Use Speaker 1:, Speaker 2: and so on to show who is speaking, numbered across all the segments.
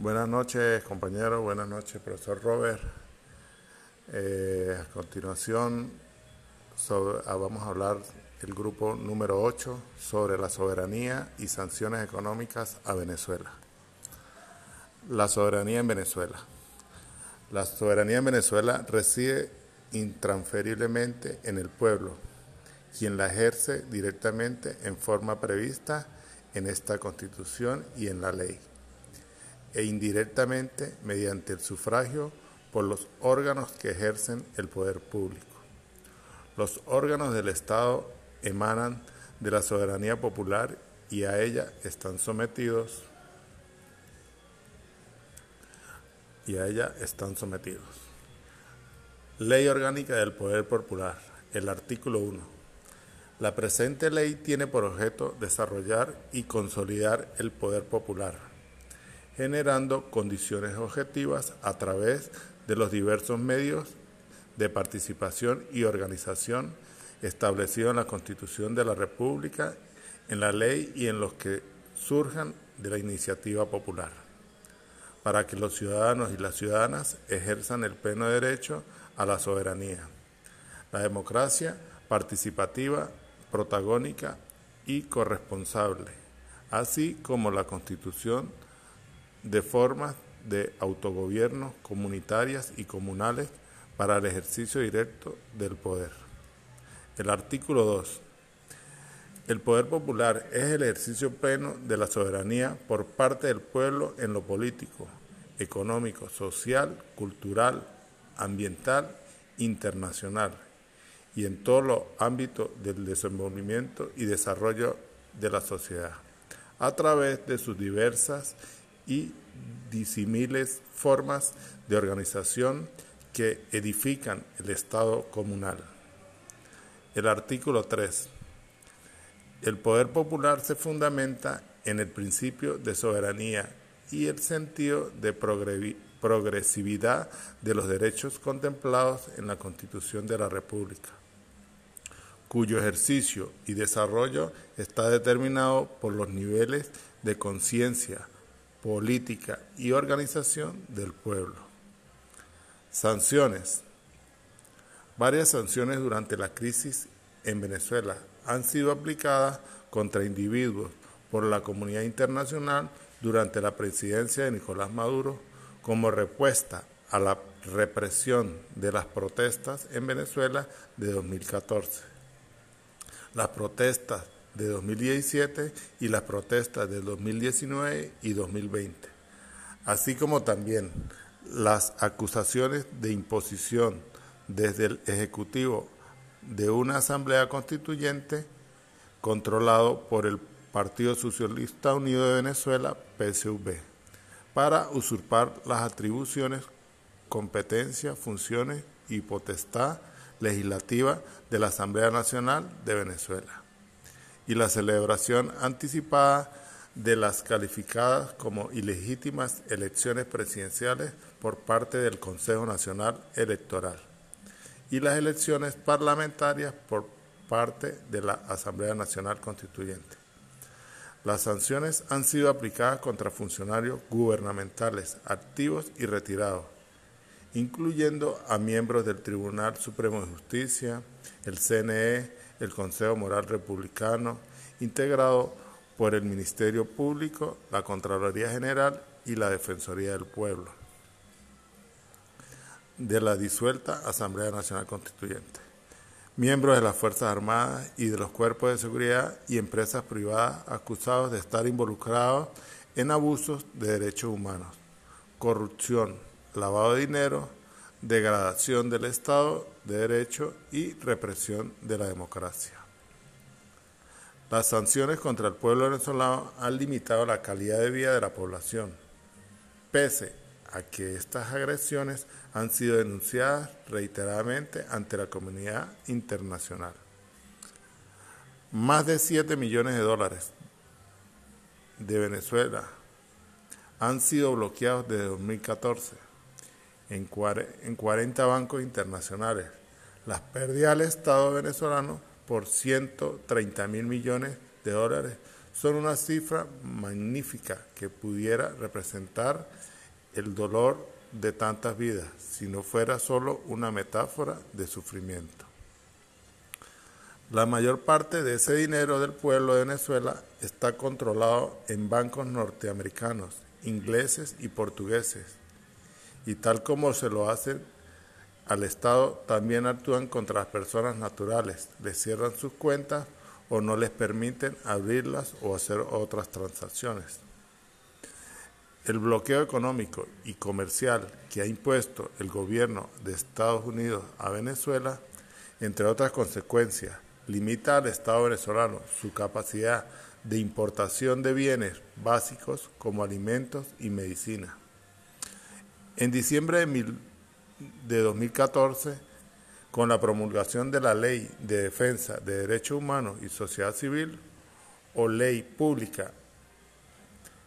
Speaker 1: Buenas noches, compañeros. Buenas noches, profesor Robert. Eh, a continuación, ah, vamos a hablar del grupo número 8 sobre la soberanía y sanciones económicas a Venezuela. La soberanía en Venezuela. La soberanía en Venezuela reside intransferiblemente en el pueblo, quien la ejerce directamente en forma prevista en esta Constitución y en la ley e indirectamente mediante el sufragio por los órganos que ejercen el poder público. Los órganos del Estado emanan de la soberanía popular y a ella están sometidos y a ella están sometidos. Ley Orgánica del Poder Popular, el artículo 1. La presente ley tiene por objeto desarrollar y consolidar el poder popular generando condiciones objetivas a través de los diversos medios de participación y organización establecidos en la Constitución de la República, en la ley y en los que surjan de la iniciativa popular, para que los ciudadanos y las ciudadanas ejerzan el pleno derecho a la soberanía. La democracia participativa, protagónica y corresponsable, así como la Constitución de formas de autogobierno comunitarias y comunales para el ejercicio directo del poder. El artículo 2. El poder popular es el ejercicio pleno de la soberanía por parte del pueblo en lo político, económico, social, cultural, ambiental, internacional y en todos los ámbitos del desenvolvimiento y desarrollo de la sociedad, a través de sus diversas y disímiles formas de organización que edifican el Estado comunal. El artículo 3. El poder popular se fundamenta en el principio de soberanía y el sentido de progresividad de los derechos contemplados en la Constitución de la República, cuyo ejercicio y desarrollo está determinado por los niveles de conciencia, política y organización del pueblo. Sanciones. Varias sanciones durante la crisis en Venezuela han sido aplicadas contra individuos por la comunidad internacional durante la presidencia de Nicolás Maduro como respuesta a la represión de las protestas en Venezuela de 2014. Las protestas de 2017 y las protestas de 2019 y 2020, así como también las acusaciones de imposición desde el Ejecutivo de una Asamblea Constituyente controlado por el Partido Socialista Unido de Venezuela, PSUV, para usurpar las atribuciones, competencias, funciones y potestad legislativa de la Asamblea Nacional de Venezuela y la celebración anticipada de las calificadas como ilegítimas elecciones presidenciales por parte del Consejo Nacional Electoral y las elecciones parlamentarias por parte de la Asamblea Nacional Constituyente. Las sanciones han sido aplicadas contra funcionarios gubernamentales activos y retirados, incluyendo a miembros del Tribunal Supremo de Justicia, el CNE, el Consejo Moral Republicano, integrado por el Ministerio Público, la Contraloría General y la Defensoría del Pueblo de la disuelta Asamblea Nacional Constituyente, miembros de las Fuerzas Armadas y de los cuerpos de seguridad y empresas privadas acusados de estar involucrados en abusos de derechos humanos, corrupción, lavado de dinero, degradación del Estado de Derecho y represión de la democracia. Las sanciones contra el pueblo venezolano han limitado la calidad de vida de la población, pese a que estas agresiones han sido denunciadas reiteradamente ante la comunidad internacional. Más de 7 millones de dólares de Venezuela han sido bloqueados desde 2014 en, 40 bancos internacionales. Las pérdidas al Estado venezolano por 130 mil millones de dólares son una cifra magnífica que pudiera representar el dolor de tantas vidas si no fuera solo una metáfora de sufrimiento. La mayor parte de ese dinero del pueblo de Venezuela está controlado en bancos norteamericanos, ingleses y portugueses, y tal como se lo hacen al Estado, también actúan contra las personas naturales, les cierran sus cuentas o no les permiten abrirlas o hacer otras transacciones. El bloqueo económico y comercial que ha impuesto el gobierno de Estados Unidos a Venezuela, entre otras consecuencias, limita al Estado venezolano su capacidad de importación de bienes básicos como alimentos y medicina. En diciembre de, de 2014, con la promulgación de la Ley de Defensa de Derechos Humanos y Sociedad Civil, o Ley Pública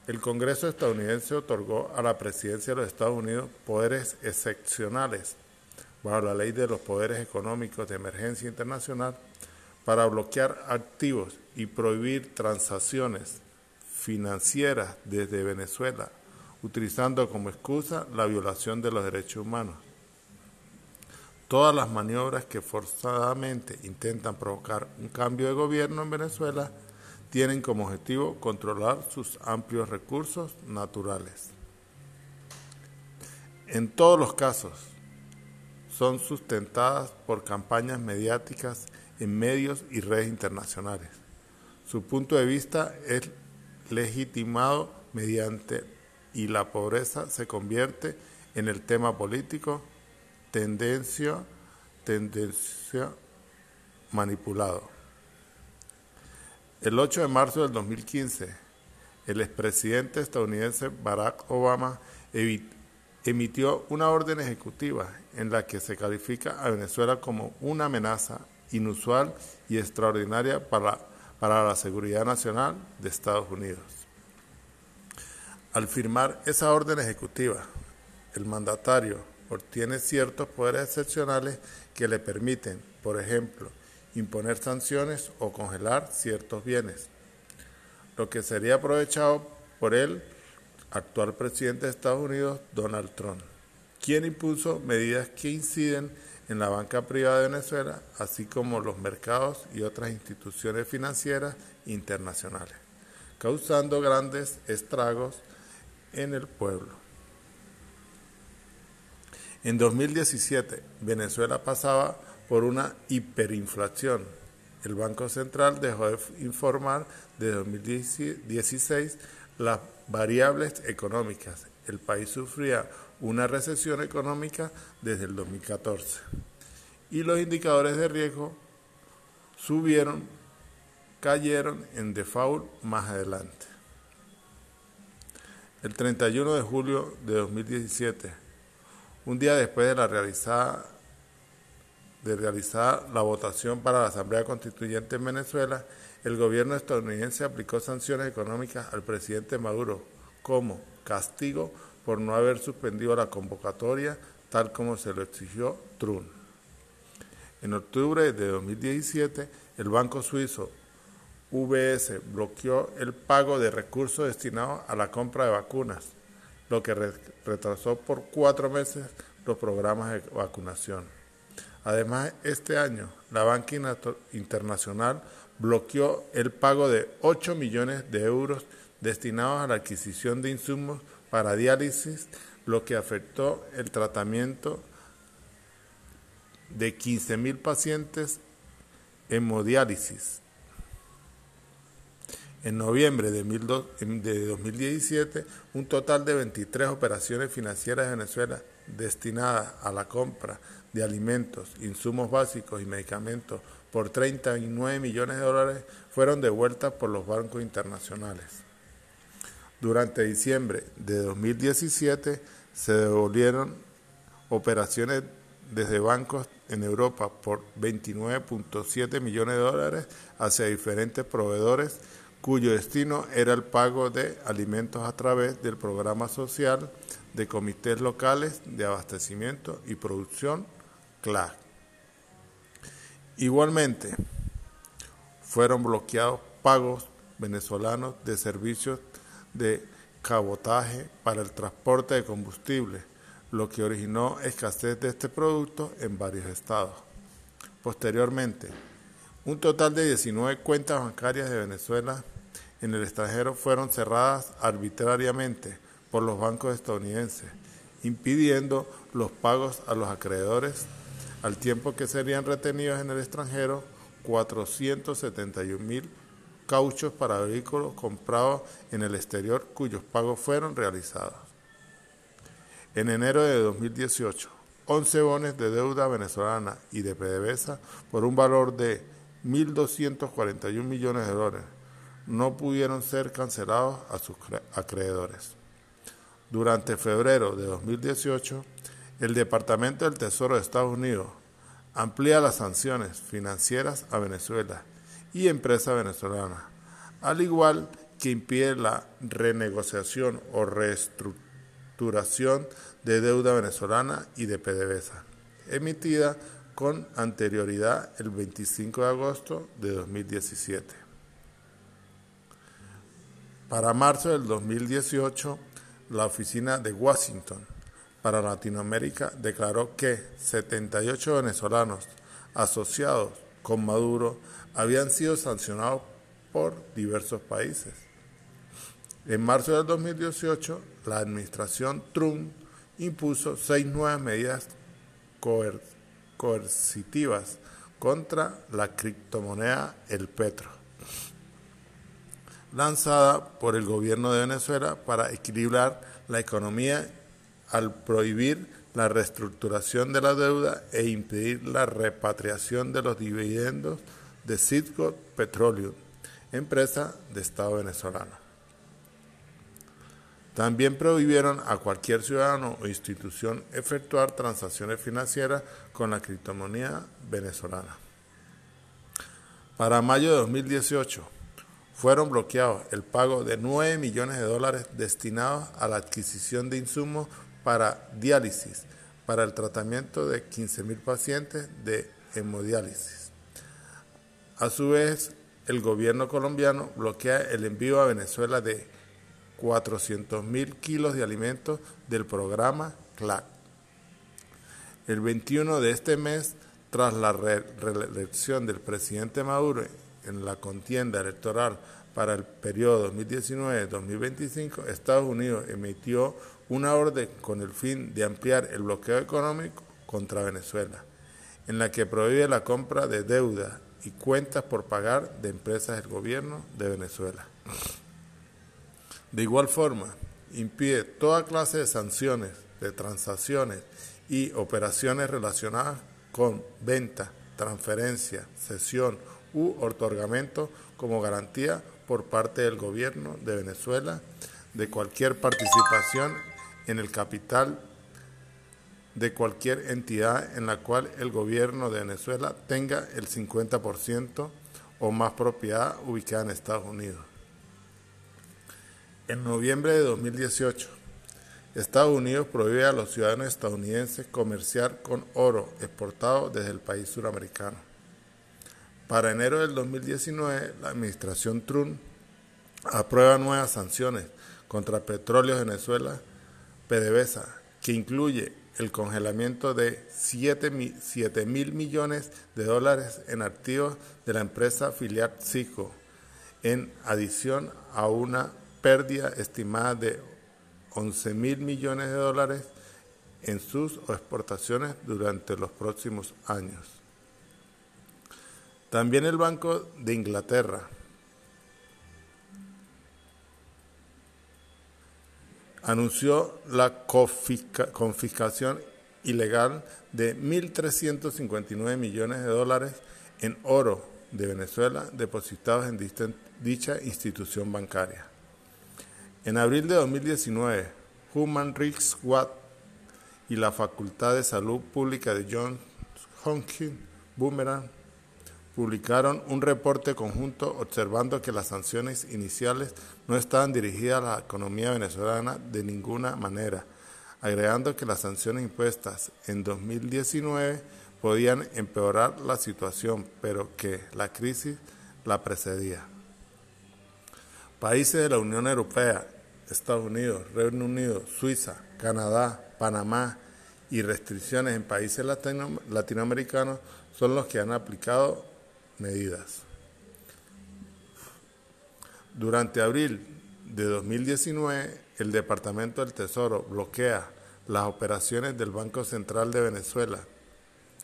Speaker 1: el Congreso estadounidense otorgó a la presidencia de los Estados Unidos poderes excepcionales bajo la ley de los poderes económicos de emergencia internacional para bloquear activos y prohibir transacciones financieras desde Venezuela, utilizando como excusa la violación de los derechos humanos. Todas las maniobras que forzadamente intentan provocar un cambio de gobierno en Venezuela tienen como objetivo controlar sus amplios recursos naturales. En todos los casos, son sustentadas por campañas mediáticas en medios y redes internacionales. Su punto de vista es legitimado mediante y la pobreza se convierte en el tema político tendencia, tendencia manipulado. El 8 de marzo del 2015, el expresidente estadounidense Barack Obama emitió una orden ejecutiva en la que se califica a Venezuela como una amenaza inusual y extraordinaria para, para la seguridad nacional de Estados Unidos. Al firmar esa orden ejecutiva, el mandatario obtiene ciertos poderes excepcionales que le permiten, por ejemplo, imponer sanciones o congelar ciertos bienes, lo que sería aprovechado por el actual presidente de Estados Unidos, Donald Trump, quien impuso medidas que inciden en la banca privada de Venezuela, así como los mercados y otras instituciones financieras internacionales, causando grandes estragos en el pueblo. En 2017, Venezuela pasaba por una hiperinflación. El Banco Central dejó de informar de 2016 las variables económicas. El país sufría una recesión económica desde el 2014 y los indicadores de riesgo subieron, cayeron en default más adelante. El 31 de julio de 2017, un día después de la realizada de realizar la votación para la Asamblea Constituyente en Venezuela, el gobierno estadounidense aplicó sanciones económicas al presidente Maduro como castigo por no haber suspendido la convocatoria tal como se lo exigió Trump. En octubre de 2017, el banco suizo UBS bloqueó el pago de recursos destinados a la compra de vacunas, lo que retrasó por cuatro meses los programas de vacunación. Además, este año la banca internacional bloqueó el pago de 8 millones de euros destinados a la adquisición de insumos para diálisis, lo que afectó el tratamiento de 15.000 pacientes hemodiálisis. En noviembre de 2017, un total de 23 operaciones financieras de Venezuela destinadas a la compra de alimentos, insumos básicos y medicamentos por 39 millones de dólares fueron devueltas por los bancos internacionales. Durante diciembre de 2017 se devolvieron operaciones desde bancos en Europa por 29.7 millones de dólares hacia diferentes proveedores cuyo destino era el pago de alimentos a través del programa social de comités locales de abastecimiento y producción CLAC. Igualmente, fueron bloqueados pagos venezolanos de servicios de cabotaje para el transporte de combustible, lo que originó escasez de este producto en varios estados. Posteriormente, un total de 19 cuentas bancarias de Venezuela en el extranjero fueron cerradas arbitrariamente por los bancos estadounidenses, impidiendo los pagos a los acreedores, al tiempo que serían retenidos en el extranjero 471 mil cauchos para vehículos comprados en el exterior cuyos pagos fueron realizados. En enero de 2018, 11 bonos de deuda venezolana y de PDVSA por un valor de 1.241 millones de dólares no pudieron ser cancelados a sus acreedores. Durante febrero de 2018, el Departamento del Tesoro de Estados Unidos amplía las sanciones financieras a Venezuela y empresas venezolanas, al igual que impide la renegociación o reestructuración de deuda venezolana y de PDVSA, emitida con anterioridad el 25 de agosto de 2017. Para marzo del 2018, la oficina de Washington para Latinoamérica declaró que 78 venezolanos asociados con Maduro habían sido sancionados por diversos países. En marzo del 2018, la administración Trump impuso seis nuevas medidas coercitivas contra la criptomoneda El Petro, lanzada por el gobierno de Venezuela para equilibrar la economía al prohibir la reestructuración de la deuda e impedir la repatriación de los dividendos de Citgo Petroleum, empresa de Estado venezolano. También prohibieron a cualquier ciudadano o institución efectuar transacciones financieras con la criptomoneda venezolana. Para mayo de 2018, fueron bloqueados el pago de 9 millones de dólares destinados a la adquisición de insumos para diálisis para el tratamiento de 15.000 pacientes de hemodiálisis. A su vez, el gobierno colombiano bloquea el envío a Venezuela de 400.000 kilos de alimentos del programa CLAC. El 21 de este mes, tras la reelección del presidente Maduro en la contienda electoral para el periodo 2019-2025, Estados Unidos emitió una orden con el fin de ampliar el bloqueo económico contra Venezuela, en la que prohíbe la compra de deuda y cuentas por pagar de empresas del gobierno de Venezuela. De igual forma, impide toda clase de sanciones, de transacciones y operaciones relacionadas con venta, transferencia, cesión u otorgamiento como garantía por parte del gobierno de Venezuela de cualquier participación en el capital de cualquier entidad en la cual el gobierno de Venezuela tenga el 50% o más propiedad ubicada en Estados Unidos. En noviembre de 2018, Estados Unidos prohíbe a los ciudadanos estadounidenses comerciar con oro exportado desde el país suramericano. Para enero del 2019, la administración Trump aprueba nuevas sanciones contra Petróleo Venezuela PDVSA, que incluye el congelamiento de 7 mil millones de dólares en activos de la empresa filial CICO, en adición a una pérdida estimada de 11 mil millones de dólares en sus exportaciones durante los próximos años. También el Banco de Inglaterra anunció la confiscación ilegal de 1.359 millones de dólares en oro de Venezuela depositados en dicha institución bancaria. En abril de 2019, Human Rights Watch y la Facultad de Salud Pública de Johns Hopkins Boomerang publicaron un reporte conjunto observando que las sanciones iniciales no estaban dirigidas a la economía venezolana de ninguna manera, agregando que las sanciones impuestas en 2019 podían empeorar la situación, pero que la crisis la precedía. Países de la Unión Europea, Estados Unidos, Reino Unido, Suiza, Canadá, Panamá y restricciones en países latinoamericanos son los que han aplicado medidas. Durante abril de 2019, el Departamento del Tesoro bloquea las operaciones del Banco Central de Venezuela,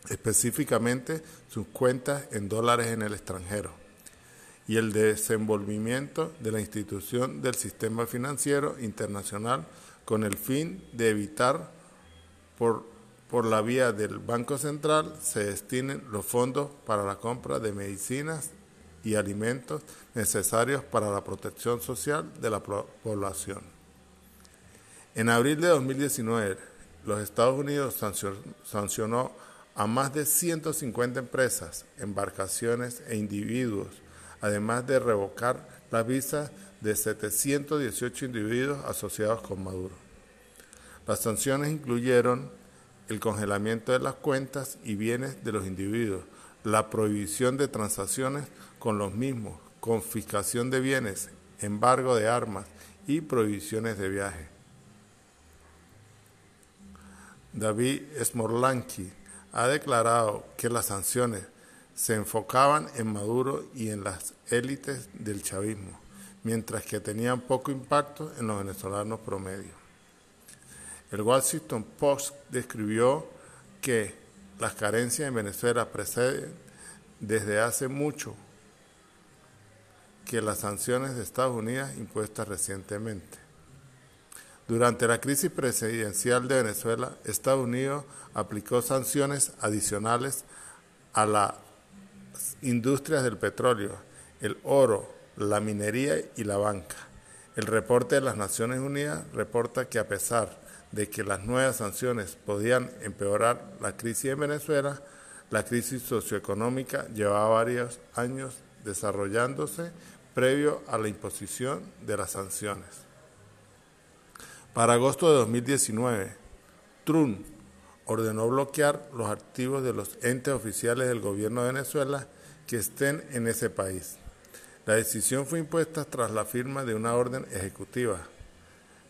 Speaker 1: específicamente sus cuentas en dólares en el extranjero, y el desenvolvimiento de la institución del sistema financiero internacional con el fin de evitar por, por la vía del Banco Central se destinen los fondos para la compra de medicinas y alimentos necesarios para la protección social de la población. En abril de 2019, los Estados Unidos sancionó a más de 150 empresas, embarcaciones e individuos, además de revocar las visas de 718 individuos asociados con Maduro. Las sanciones incluyeron el congelamiento de las cuentas y bienes de los individuos, la prohibición de transacciones con los mismos, confiscación de bienes, embargo de armas y prohibiciones de viaje. David Smorlanki ha declarado que las sanciones se enfocaban en Maduro y en las élites del chavismo, mientras que tenían poco impacto en los venezolanos promedio. El Washington Post describió que las carencias en Venezuela preceden desde hace mucho que las sanciones de Estados Unidos impuestas recientemente. Durante la crisis presidencial de Venezuela, Estados Unidos aplicó sanciones adicionales a las industrias del petróleo, el oro, la minería y la banca. El reporte de las Naciones Unidas reporta que a pesar de que las nuevas sanciones podían empeorar la crisis en Venezuela, la crisis socioeconómica llevaba varios años desarrollándose previo a la imposición de las sanciones. Para agosto de 2019, Trump ordenó bloquear los activos de los entes oficiales del gobierno de Venezuela que estén en ese país. La decisión fue impuesta tras la firma de una orden ejecutiva,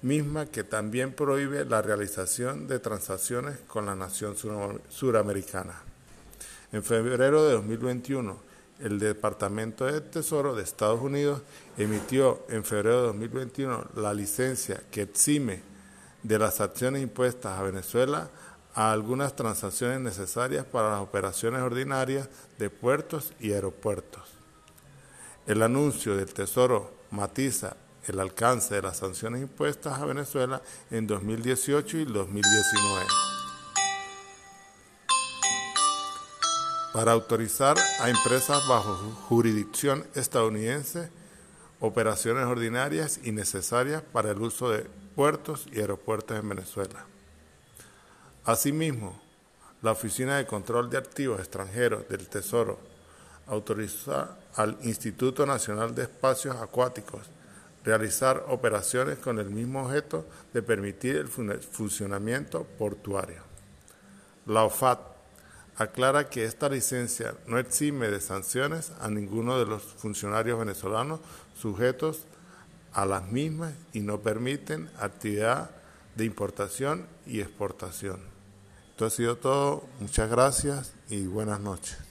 Speaker 1: misma que también prohíbe la realización de transacciones con la nación suramericana. En febrero de 2021, el Departamento de Tesoro de Estados Unidos emitió en febrero de 2021 la licencia que exime de las acciones impuestas a Venezuela a algunas transacciones necesarias para las operaciones ordinarias de puertos y aeropuertos. El anuncio del Tesoro matiza el alcance de las sanciones impuestas a Venezuela en 2018 y 2019. para autorizar a empresas bajo jurisdicción estadounidense operaciones ordinarias y necesarias para el uso de puertos y aeropuertos en Venezuela. Asimismo, la Oficina de Control de Activos Extranjeros del Tesoro autoriza al Instituto Nacional de Espacios Acuáticos realizar operaciones con el mismo objeto de permitir el funcionamiento portuario. La OFAT aclara que esta licencia no exime de sanciones a ninguno de los funcionarios venezolanos sujetos a las mismas y no permiten actividad de importación y exportación. Esto ha sido todo. Muchas gracias y buenas noches.